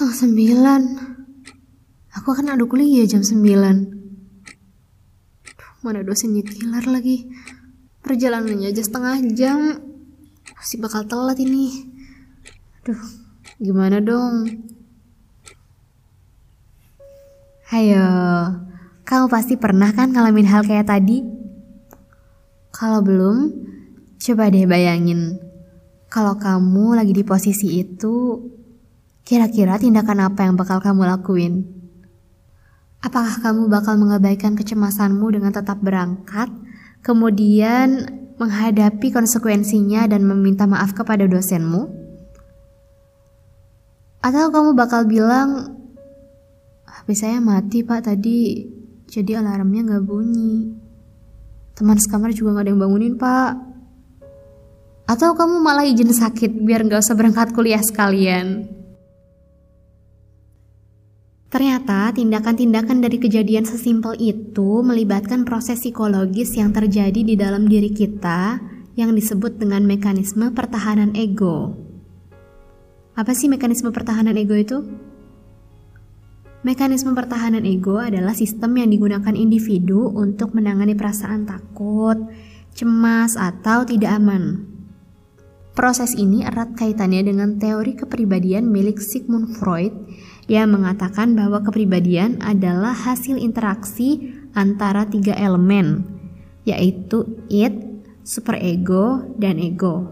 Setengah sembilan. Aku akan ada kuliah jam sembilan. Mana dosennya killer lagi. Perjalanannya aja setengah jam. Pasti bakal telat ini. Aduh, gimana dong? Hayo, kamu pasti pernah kan ngalamin hal kayak tadi? Kalau belum, coba deh bayangin. Kalau kamu lagi di posisi itu, Kira-kira tindakan apa yang bakal kamu lakuin? Apakah kamu bakal mengabaikan kecemasanmu dengan tetap berangkat, kemudian menghadapi konsekuensinya dan meminta maaf kepada dosenmu? Atau kamu bakal bilang, HP saya mati pak tadi, jadi alarmnya nggak bunyi. Teman sekamar juga nggak ada yang bangunin pak. Atau kamu malah izin sakit biar nggak usah berangkat kuliah sekalian. Ternyata tindakan-tindakan dari kejadian sesimpel itu melibatkan proses psikologis yang terjadi di dalam diri kita yang disebut dengan mekanisme pertahanan ego. Apa sih mekanisme pertahanan ego itu? Mekanisme pertahanan ego adalah sistem yang digunakan individu untuk menangani perasaan takut, cemas, atau tidak aman. Proses ini erat kaitannya dengan teori kepribadian milik Sigmund Freud yang mengatakan bahwa kepribadian adalah hasil interaksi antara tiga elemen, yaitu id, superego, dan ego.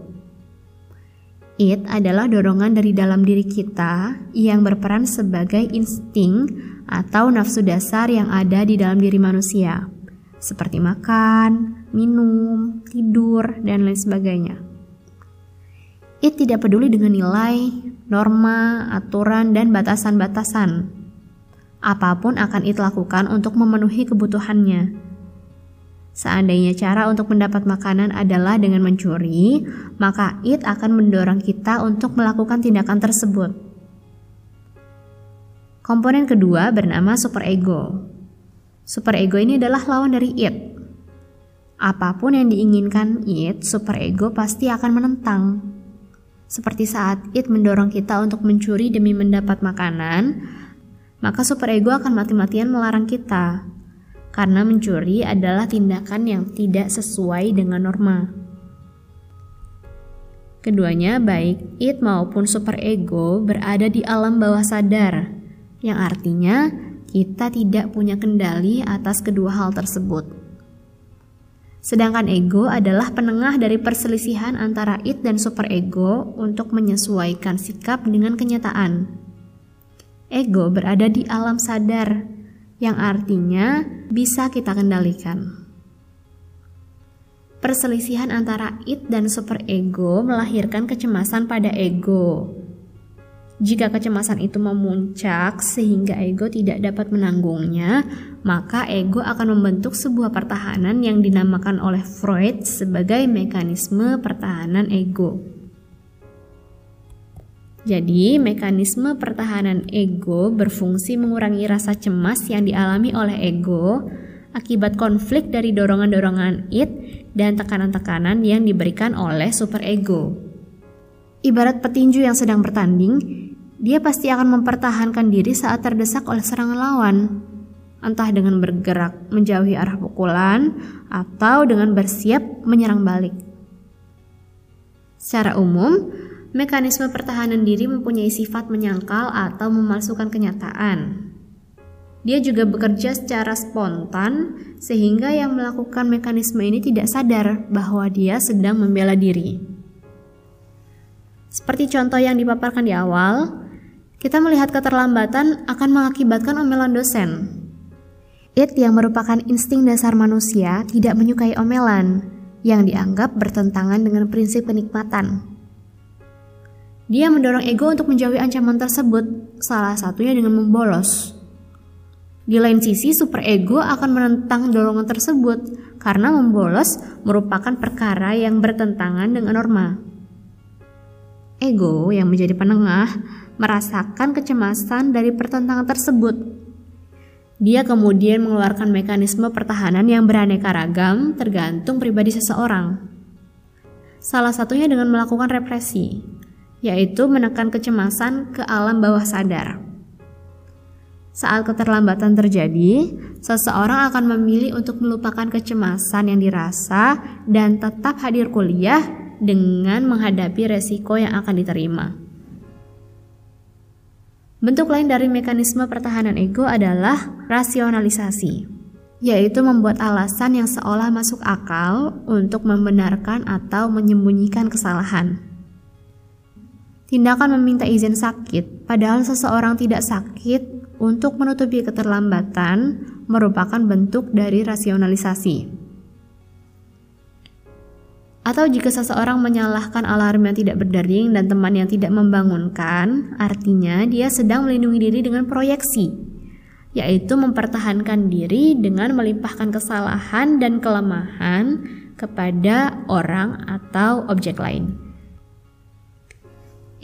Id adalah dorongan dari dalam diri kita yang berperan sebagai insting atau nafsu dasar yang ada di dalam diri manusia, seperti makan, minum, tidur, dan lain sebagainya. It tidak peduli dengan nilai, norma, aturan, dan batasan-batasan. Apa pun akan It lakukan untuk memenuhi kebutuhannya. Seandainya cara untuk mendapat makanan adalah dengan mencuri, maka It akan mendorong kita untuk melakukan tindakan tersebut. Komponen kedua bernama superego. Superego ini adalah lawan dari It. Apa pun yang diinginkan It, superego pasti akan menentang. Seperti saat it mendorong kita untuk mencuri demi mendapat makanan, maka superego akan mati-matian melarang kita. Karena mencuri adalah tindakan yang tidak sesuai dengan norma. Keduanya baik it maupun superego berada di alam bawah sadar, yang artinya kita tidak punya kendali atas kedua hal tersebut. Sedangkan ego adalah penengah dari perselisihan antara id dan superego untuk menyesuaikan sikap dengan kenyataan. Ego berada di alam sadar, yang artinya bisa kita kendalikan. Perselisihan antara id dan superego melahirkan kecemasan pada ego. Jika kecemasan itu memuncak sehingga ego tidak dapat menanggungnya, maka ego akan membentuk sebuah pertahanan yang dinamakan oleh Freud sebagai mekanisme pertahanan ego. Jadi, mekanisme pertahanan ego berfungsi mengurangi rasa cemas yang dialami oleh ego akibat konflik dari dorongan-dorongan id dan tekanan-tekanan yang diberikan oleh superego. Ibarat petinju yang sedang bertanding, dia pasti akan mempertahankan diri saat terdesak oleh serangan lawan entah dengan bergerak menjauhi arah pukulan atau dengan bersiap menyerang balik. Secara umum, mekanisme pertahanan diri mempunyai sifat menyangkal atau memalsukan kenyataan. Dia juga bekerja secara spontan, sehingga yang melakukan mekanisme ini tidak sadar bahwa dia sedang membela diri. Seperti contoh yang dipaparkan di awal, kita melihat keterlambatan akan mengakibatkan omelan dosen, It yang merupakan insting dasar manusia tidak menyukai omelan yang dianggap bertentangan dengan prinsip kenikmatan. Dia mendorong ego untuk menjauhi ancaman tersebut, salah satunya dengan membolos. Di lain sisi, superego akan menentang dorongan tersebut karena membolos merupakan perkara yang bertentangan dengan norma. Ego yang menjadi penengah merasakan kecemasan dari pertentangan tersebut dia kemudian mengeluarkan mekanisme pertahanan yang beraneka ragam tergantung pribadi seseorang. Salah satunya dengan melakukan represi. yaitu menekan kecemasan ke alam bawah sadar. Saat keterlambatan terjadi, seseorang akan memilih untuk melupakan kecemasan yang dirasa dan tetap hadir kuliah dengan menghadapi resiko yang akan diterima. Bentuk lain dari mekanisme pertahanan ego adalah rasionalisasi, yaitu membuat alasan yang seolah masuk akal untuk membenarkan atau menyembunyikan kesalahan. Tindakan meminta izin sakit, padahal seseorang tidak sakit, untuk menutupi keterlambatan merupakan bentuk dari rasionalisasi. Atau jika seseorang menyalahkan alarm yang tidak berdering dan teman yang tidak membangunkan, artinya dia sedang melindungi diri dengan proyeksi, yaitu mempertahankan diri dengan melimpahkan kesalahan dan kelemahan kepada orang atau objek lain.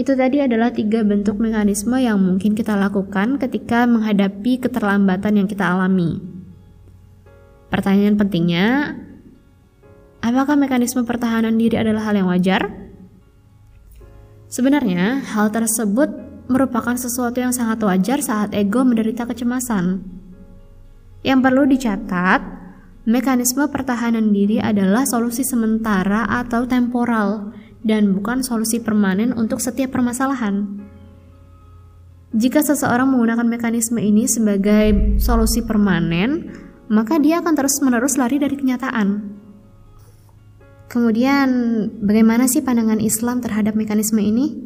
Itu tadi adalah tiga bentuk mekanisme yang mungkin kita lakukan ketika menghadapi keterlambatan yang kita alami. Pertanyaan pentingnya, apakah mekanisme pertahanan diri adalah hal yang wajar? Sebenarnya, hal tersebut merupakan sesuatu yang sangat wajar saat ego menderita kecemasan. Yang perlu dicatat, mekanisme pertahanan diri adalah solusi sementara atau temporal dan bukan solusi permanen untuk setiap permasalahan. Jika seseorang menggunakan mekanisme ini sebagai solusi permanen, maka dia akan terus-menerus lari dari kenyataan. Kemudian, bagaimana sih pandangan Islam terhadap mekanisme ini?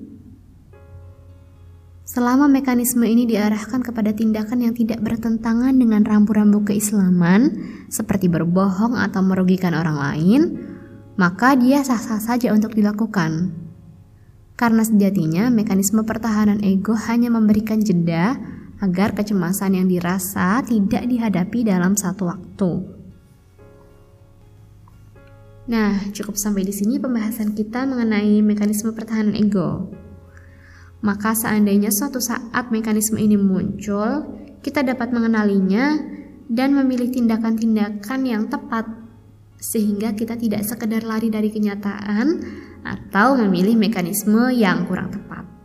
Selama mekanisme ini diarahkan kepada tindakan yang tidak bertentangan dengan rambu-rambu keislaman, seperti berbohong atau merugikan orang lain, maka dia sah-sah saja untuk dilakukan. Karena sejatinya mekanisme pertahanan ego hanya memberikan jeda agar kecemasan yang dirasa tidak dihadapi dalam satu waktu. Nah, cukup sampai di sini pembahasan kita mengenai mekanisme pertahanan ego. Maka seandainya suatu saat mekanisme ini muncul, kita dapat mengenalinya dan memilih tindakan-tindakan yang tepat sehingga kita tidak sekedar lari dari kenyataan atau memilih mekanisme yang kurang tepat.